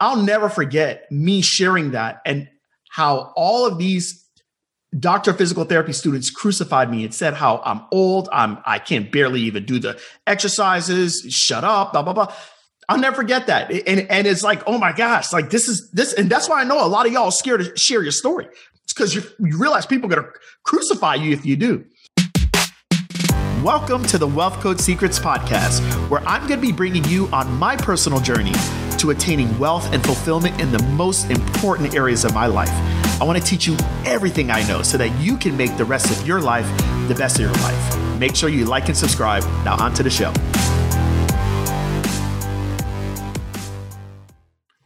I'll never forget me sharing that and how all of these doctor of physical therapy students crucified me and said how I'm old, I'm I can't barely even do the exercises, shut up, blah blah blah. I'll never forget that. And and it's like, oh my gosh, like this is this, and that's why I know a lot of y'all scared to share your story. It's because you, you realize people are gonna crucify you if you do. Welcome to the Wealth Code Secrets podcast, where I'm to be bringing you on my personal journey to attaining wealth and fulfillment in the most important areas of my life. I want to teach you everything I know so that you can make the rest of your life the best of your life. Make sure you like and subscribe. Now, on to the show.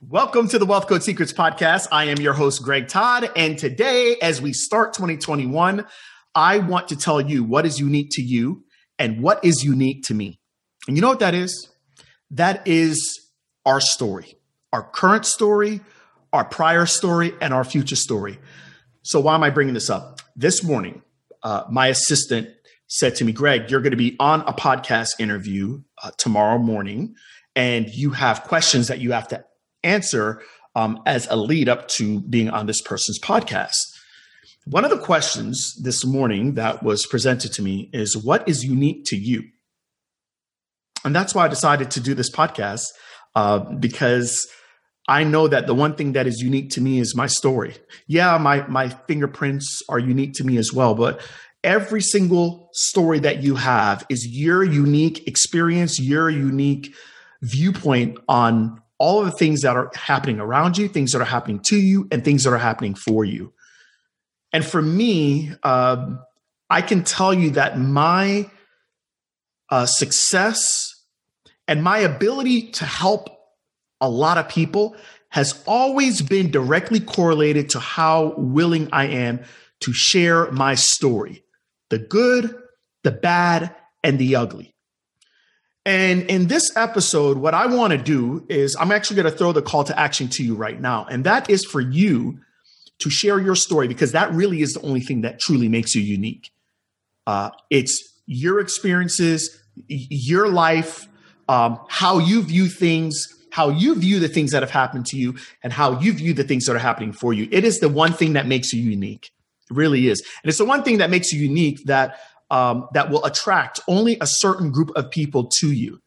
Welcome to the Wealth Code Secrets podcast. I am your host, Greg Todd. And today, as we start 2021, I want to tell you what is unique to you and what is unique to me. And you know what that is? That is our story, our current story, our prior story, and our future story. So, why am I bringing this up? This morning, uh, my assistant said to me, Greg, you're going to be on a podcast interview uh, tomorrow morning, and you have questions that you have to answer um, as a lead up to being on this person's podcast. One of the questions this morning that was presented to me is what is unique to you? And that's why I decided to do this podcast uh, because I know that the one thing that is unique to me is my story. Yeah, my my fingerprints are unique to me as well, but every single story that you have is your unique experience, your unique viewpoint on all of the things that are happening around you, things that are happening to you, and things that are happening for you. And for me, uh, I can tell you that my uh, success and my ability to help a lot of people has always been directly correlated to how willing I am to share my story the good, the bad, and the ugly. And in this episode, what I want to do is I'm actually going to throw the call to action to you right now. And that is for you to share your story because that really is the only thing that truly makes you unique. Uh, it's your experiences, your life, um, how you view things, how you view the things that have happened to you, and how you view the things that are happening for you. It is the one thing that makes you unique. It really is, and it's the one thing that makes you unique that um, that will attract only a certain group of people to you.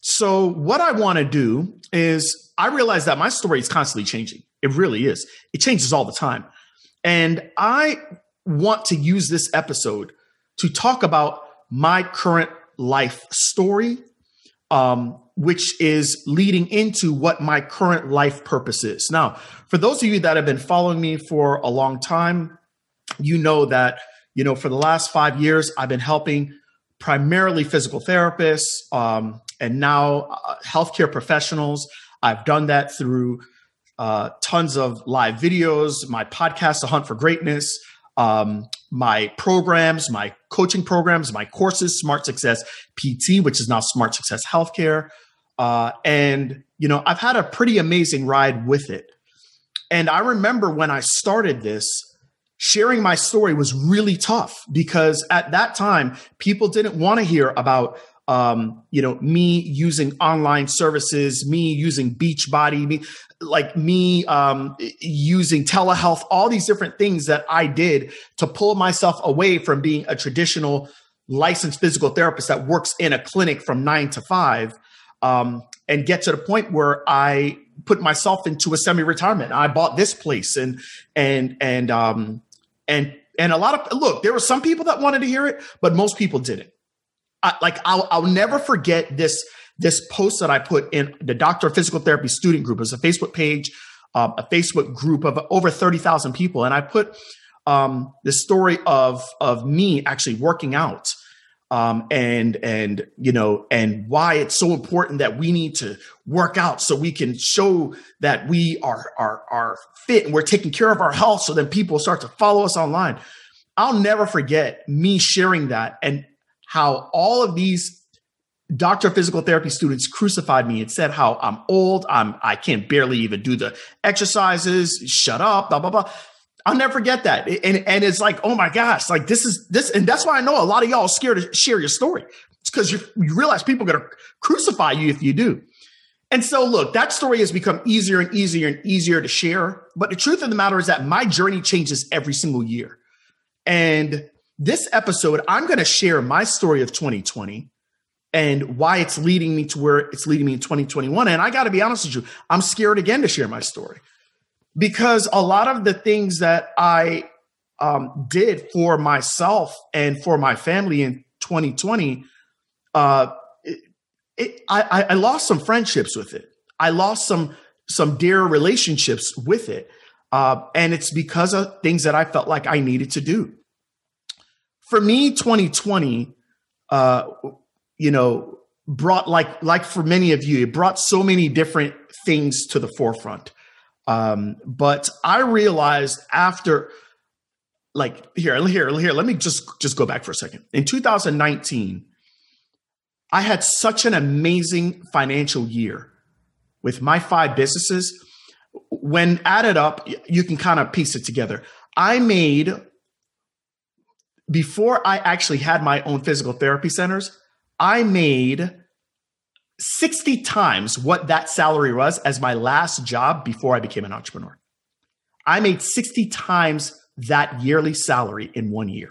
So, what I want to do is, I realize that my story is constantly changing. It really is. It changes all the time. And I want to use this episode to talk about my current life story, um, which is leading into what my current life purpose is. Now, for those of you that have been following me for a long time, you know that, you know, for the last five years, I've been helping primarily physical therapists um, and now uh, healthcare professionals. I've done that through uh, tons of live videos, my podcast, The Hunt for Greatness, um, my programs, my coaching programs, my courses, Smart Success PT, which is now Smart Success Healthcare. Uh, and, you know, I've had a pretty amazing ride with it. And I remember when I started this, sharing my story was really tough because at that time, people didn't want to hear about um, you know, me using online services, me using Beachbody, me like me um, using telehealth, all these different things that I did to pull myself away from being a traditional licensed physical therapist that works in a clinic from nine to five, um, and get to the point where I put myself into a semi-retirement. I bought this place and and and um, and and a lot of look. There were some people that wanted to hear it, but most people didn't. I, like I'll, I'll never forget this this post that I put in the Doctor of Physical Therapy student group. It's a Facebook page, um, a Facebook group of over thirty thousand people, and I put um, the story of of me actually working out. Um, and and you know and why it's so important that we need to work out so we can show that we are are are fit and we're taking care of our health so then people start to follow us online i'll never forget me sharing that and how all of these doctor of physical therapy students crucified me and said how I'm old, I'm I can't barely even do the exercises, shut up, blah blah blah. I'll never forget that. And and it's like, oh my gosh, like this is this, and that's why I know a lot of y'all scared to share your story. It's because you, you realize people are gonna crucify you if you do. And so, look, that story has become easier and easier and easier to share. But the truth of the matter is that my journey changes every single year. And this episode, I'm going to share my story of 2020 and why it's leading me to where it's leading me in 2021. And I got to be honest with you, I'm scared again to share my story because a lot of the things that I um, did for myself and for my family in 2020, uh, it, it, I, I lost some friendships with it. I lost some some dear relationships with it, uh, and it's because of things that I felt like I needed to do. For me, 2020, uh, you know, brought like like for many of you, it brought so many different things to the forefront. Um, but I realized after like here, here, here, let me just just go back for a second. In 2019, I had such an amazing financial year with my five businesses. When added up, you can kind of piece it together. I made before I actually had my own physical therapy centers, I made 60 times what that salary was as my last job before I became an entrepreneur. I made 60 times that yearly salary in one year.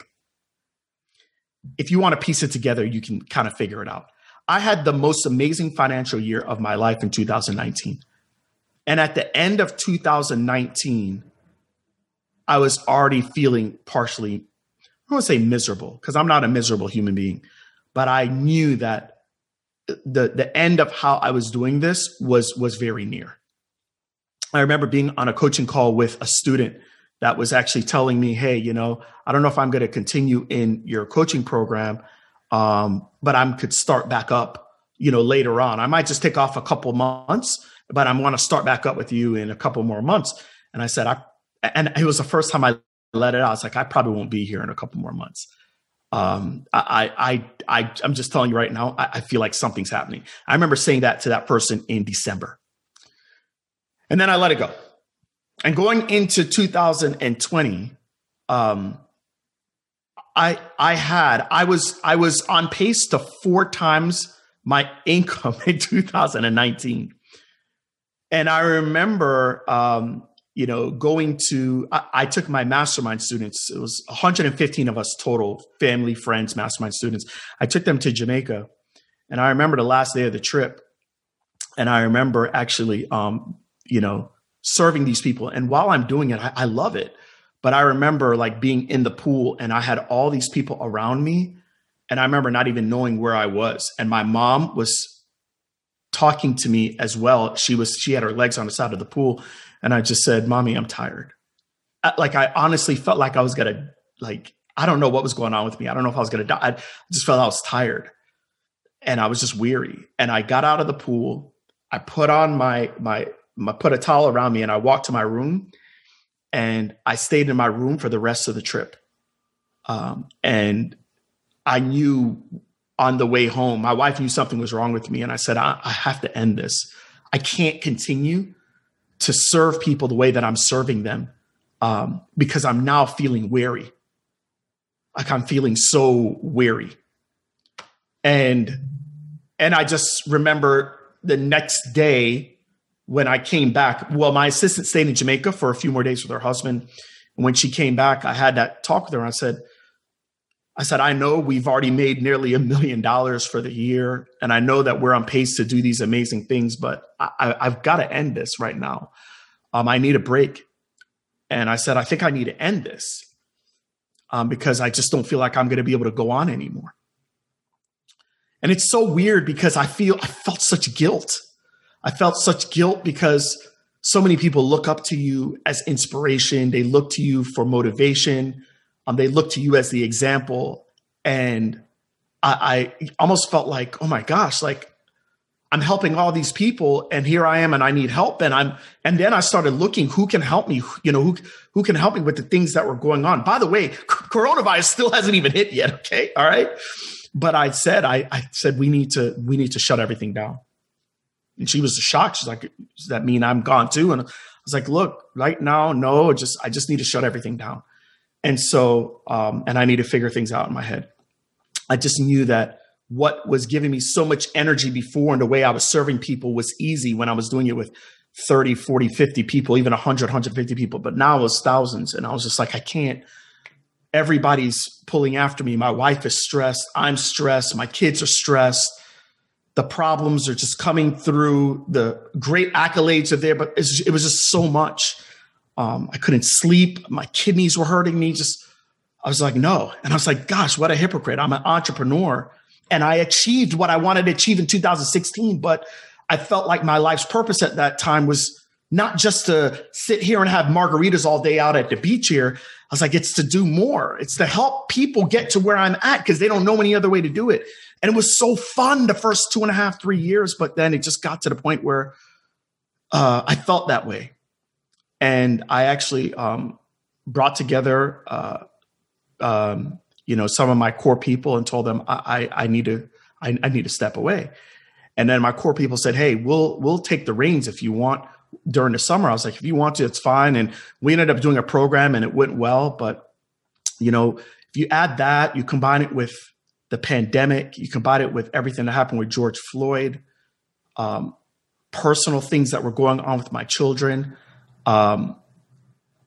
If you want to piece it together, you can kind of figure it out. I had the most amazing financial year of my life in 2019. And at the end of 2019, I was already feeling partially, I to say miserable, because I'm not a miserable human being, but I knew that the the end of how I was doing this was was very near. I remember being on a coaching call with a student that was actually telling me, "Hey, you know, I don't know if I'm going to continue in your coaching program, um, but I could start back up, you know, later on. I might just take off a couple months, but I want to start back up with you in a couple more months." And I said, "I," and it was the first time I let it out. It's like, "I probably won't be here in a couple more months." Um, I, I, I, I'm just telling you right now, I, I feel like something's happening. I remember saying that to that person in December, and then I let it go and going into 2020 um, i i had i was i was on pace to four times my income in 2019 and i remember um, you know going to I, I, took my mastermind students it was 115 of us total family friends mastermind students i took them to jamaica and i remember the last day of the trip and i remember actually um, you know serving these people. And while I'm doing it, I, I love it. But I remember like being in the pool and I had all these people around me. And I remember not even knowing where I was. And my mom was talking to me as well. She was, she had her legs on the side of the pool. And I just said, Mommy, I'm tired. Like I honestly felt like I was to, like, I don't know what was going on with me. I don't know if I was to die. I just felt I was tired and I was just weary. And I got out of the pool. I put on my, my, I put a towel around me and I walked to my room and I stayed in my room for the rest of the trip. Um, and I knew on the way home, my wife knew something was wrong with me. And I said, I, I have to end this. I can't continue to serve people the way that I'm serving them um, because I'm now feeling weary. Like I'm feeling so weary. And and I just remember the next day when I came back, well, my assistant stayed in Jamaica for a few more days with her husband. And when she came back, I had that talk with her. And I said, I said, I know we've already made nearly a million dollars for the year. And I know that we're on pace to do these amazing things, but I, have got to end this right now. Um, I need a break. And I said, I think I need to end this um, because I just don't feel like I'm going to be able to go on anymore. And it's so weird because I feel I felt such guilt I felt such guilt because so many people look up to you as inspiration. They look to you for motivation. Um, they look to you as the example. And I, I almost felt like, oh my gosh, like I'm helping all these people and here I am and I need help. And I'm, and then I started looking who can help me, you know, who, who can help me with the things that were going on. By the way, coronavirus still hasn't even hit yet. Okay. All right. But I said, I, I said, we need to, we need to shut everything down. And she was shocked. She's like, does that mean I'm gone too? And I was like, look, right now, no, just, I just need to shut everything down. And so, um, and I need to figure things out in my head. I just knew that what was giving me so much energy before and the way I was serving people was easy when I was doing it with 30, 40, 50 people, even 100, 150 people. But now it was thousands. And I was just like, I can't. Everybody's pulling after me. My wife is stressed. I'm stressed. My kids are stressed. The problems are just coming through. The great accolades are there, but it was just so much. Um, I couldn't sleep. My kidneys were hurting me. Just, I was like, no. And I was like, gosh, what a hypocrite. I'm an entrepreneur and I achieved what I wanted to achieve in 2016, but I felt like my life's purpose at that time was not just to sit here and have margaritas all day out at the beach here. I was like, it's to do more. It's to help people get to where I'm at because they don't know any other way to do it. And it was so fun the first two and a half, three years, but then it just got to the point where uh, I felt that way. And I actually um, brought together uh, um, you know some of my core people and told them I I, I need to I, I, need to step away. And then my core people said, "Hey, we'll we'll take the reins if you want." During the summer, I was like, "If you want to, it's fine." And we ended up doing a program, and it went well. But you know, if you add that, you combine it with the pandemic, you combine it with everything that happened with George Floyd, um, personal things that were going on with my children. Um,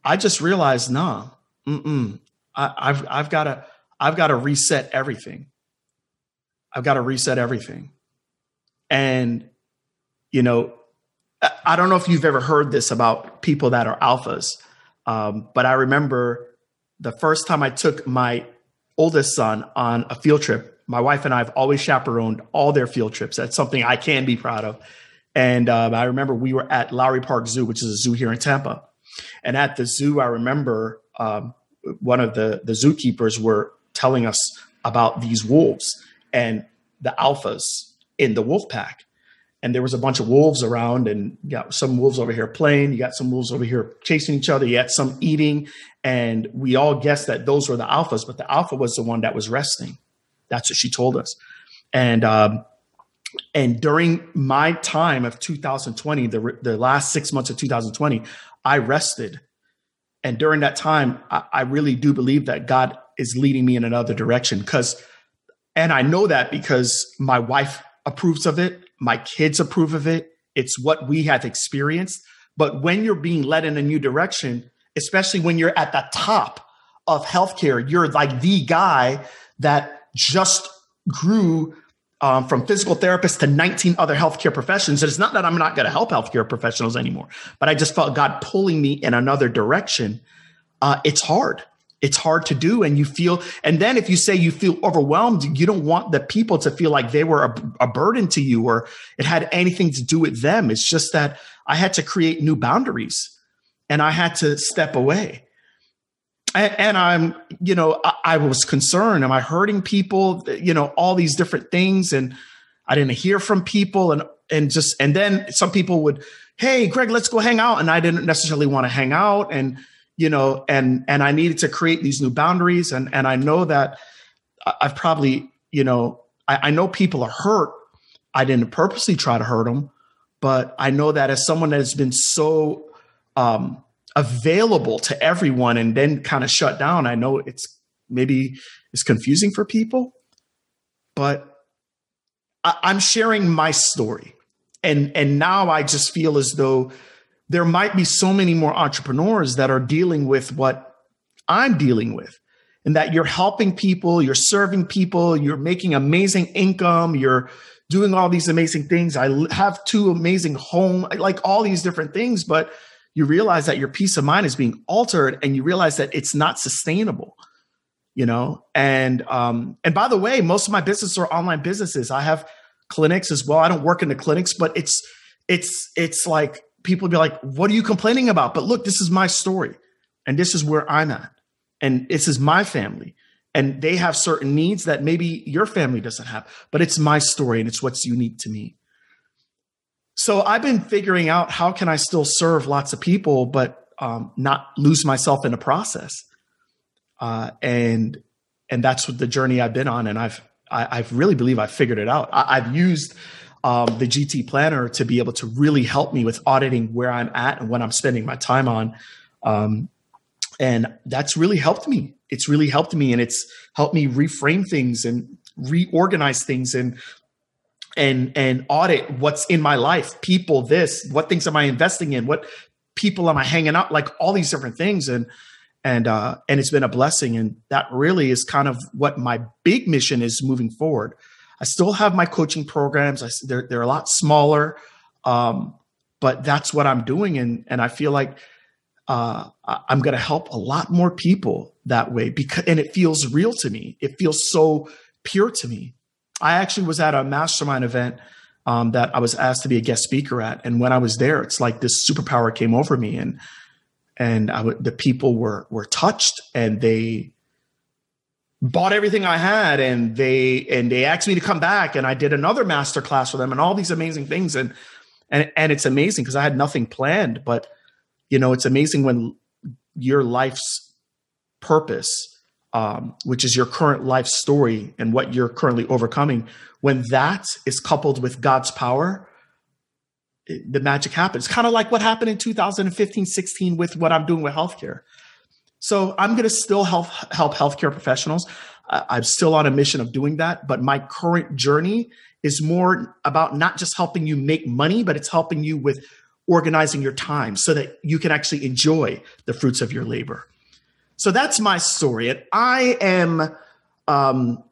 I just realized, nah, I, I've I've got to I've got to reset everything. I've got to reset everything. And, you know, I don't know if you've ever heard this about people that are alphas, um, but I remember the first time I took my oldest son on a field trip. My wife and I have always chaperoned all their field trips. That's something I can be proud of. And um, I remember we were at Lowry Park Zoo, which is a zoo here in Tampa. And at the zoo, I remember um, one of the the zookeepers were telling us about these wolves and the alphas in the wolf pack. And there was a bunch of wolves around, and you got some wolves over here playing. You got some wolves over here chasing each other. You had some eating, and we all guessed that those were the alphas, but the alpha was the one that was resting. That's what she told us. And um, and during my time of 2020, the the last six months of 2020, I rested. And during that time, I, I really do believe that God is leading me in another direction because and I know that because my wife approves of it, my kids approve of it. It's what we have experienced. But when you're being led in a new direction, especially when you're at the top of healthcare, you're like the guy that just grew um, from physical therapist to 19 other healthcare professions. And it's not that I'm not going to help healthcare professionals anymore, but I just felt God pulling me in another direction. Uh, it's hard it's hard to do and you feel and then if you say you feel overwhelmed you don't want the people to feel like they were a, a, burden to you or it had anything to do with them it's just that i had to create new boundaries and i had to step away and, i'm you know I, I was concerned. Am i hurting people? You know all these different things. And i didn't hear from people. And and just and then some people would hey greg let's go hang out. And i didn't necessarily want to hang out. And you know, and and I needed to create these new boundaries. And and I know that I've probably, you know, I, I know people are hurt. I didn't purposely try to hurt them, but I know that as someone that has been so um, available to everyone and then kind of shut down, I know it's maybe it's confusing for people, but I, I'm sharing my story, and and now I just feel as though there might be so many more entrepreneurs that are dealing with what I'm dealing with and that you're helping people, you're serving people, you're making amazing income, you're doing all these amazing things. I have two amazing home, like all these different things, but you realize that your peace of mind is being altered and you realize that it's not sustainable you know and um and by the way most of my businesses are online businesses i have clinics as well i don't work in the clinics but it's it's it's like people be like, what are you complaining about? But look, this is my story and this is where I'm at. And this is my family. And they have certain needs that maybe your family doesn't have, but it's my story and it's what's unique to me. So I've been figuring out how can I still serve lots of people, but um, not lose myself in the process. Uh, and and that's what the journey I've been on. And I've I, I really believe I've figured it out. I, I've used um, the GT Planner to be able to really help me with auditing where I'm at and what I'm spending my time on. Um, and that's really helped me. It's really helped me, and it's helped me reframe things and reorganize things and and and audit what's in my life people this what things am i investing in what people am i hanging out like all these different things. And and uh and it's been a blessing. And that really is kind of what my big mission is moving forward. I still have my coaching programs. I, they're, they're a lot smaller um but that's what i'm doing. And and i feel like uh i'm going to help a lot more people that way because and it feels real to me. It feels so pure to me I actually was at a mastermind event um, that I was asked to be a guest speaker at, and when I was there, it's like this superpower came over me, and and I w- the people were were touched, and they bought everything I had, and they and they asked me to come back, and I did another master class for them, and all these amazing things, and and and it's amazing because I had nothing planned, but you know, it's amazing when your life's purpose um, which is your current life story and what you're currently overcoming, when that is coupled with God's power, it, the magic happens. Kind of like what happened in 2015, 16 with what I'm doing with healthcare. So I'm going to still help help healthcare professionals. Uh, I'm still on a mission of doing that, but my current journey is more about not just helping you make money, but it's helping you with organizing your time so that you can actually enjoy the fruits of your labor. So that's my story. And I am, um,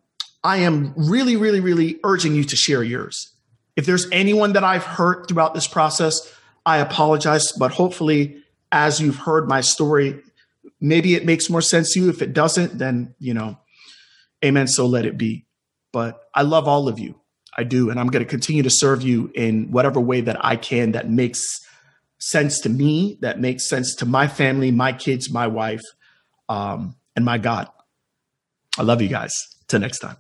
I am really, really, really urging you to share yours. If there's anyone that I've hurt throughout this process, I apologize. But hopefully, as you've heard my story, maybe it makes more sense to you. If it doesn't, then, you know, amen. So let it be. But I love all of you. I do. And I'm going to continue to serve you in whatever way that I can that makes sense to me, that makes sense to my family, my kids, my wife um, and my God. I love you guys. Till next time.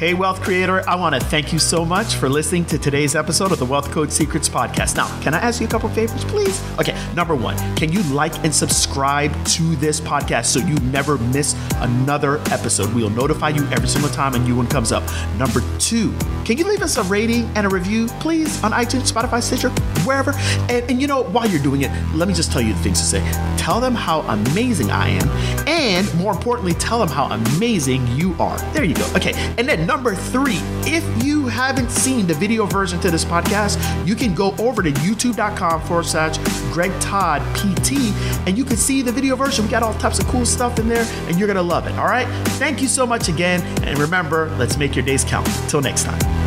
Hey, Wealth Creator, I want to thank you so much for listening to today's episode of the Wealth Code Secrets Podcast. Now, can I ask you a couple favors, please? Okay, number one, can you like and subscribe to this podcast so you never miss another episode? We'll notify you every single time a new one comes up. Number two, can you leave us a rating and a review, please, on iTunes, Spotify, Stitcher, wherever? And, and you know, while you're doing it, let me just tell you the things to say. Tell them how amazing I am, and more importantly, tell them how amazing you are. There you go. Okay, and then number three, if you haven't seen the video version to this podcast, you can go over to youtube.com forward slash Greg Todd PT and you can see the video version. We got all types of cool stuff in there and you're going to love it. All right. Thank you so much again. And remember, let's make your days count. Till next time.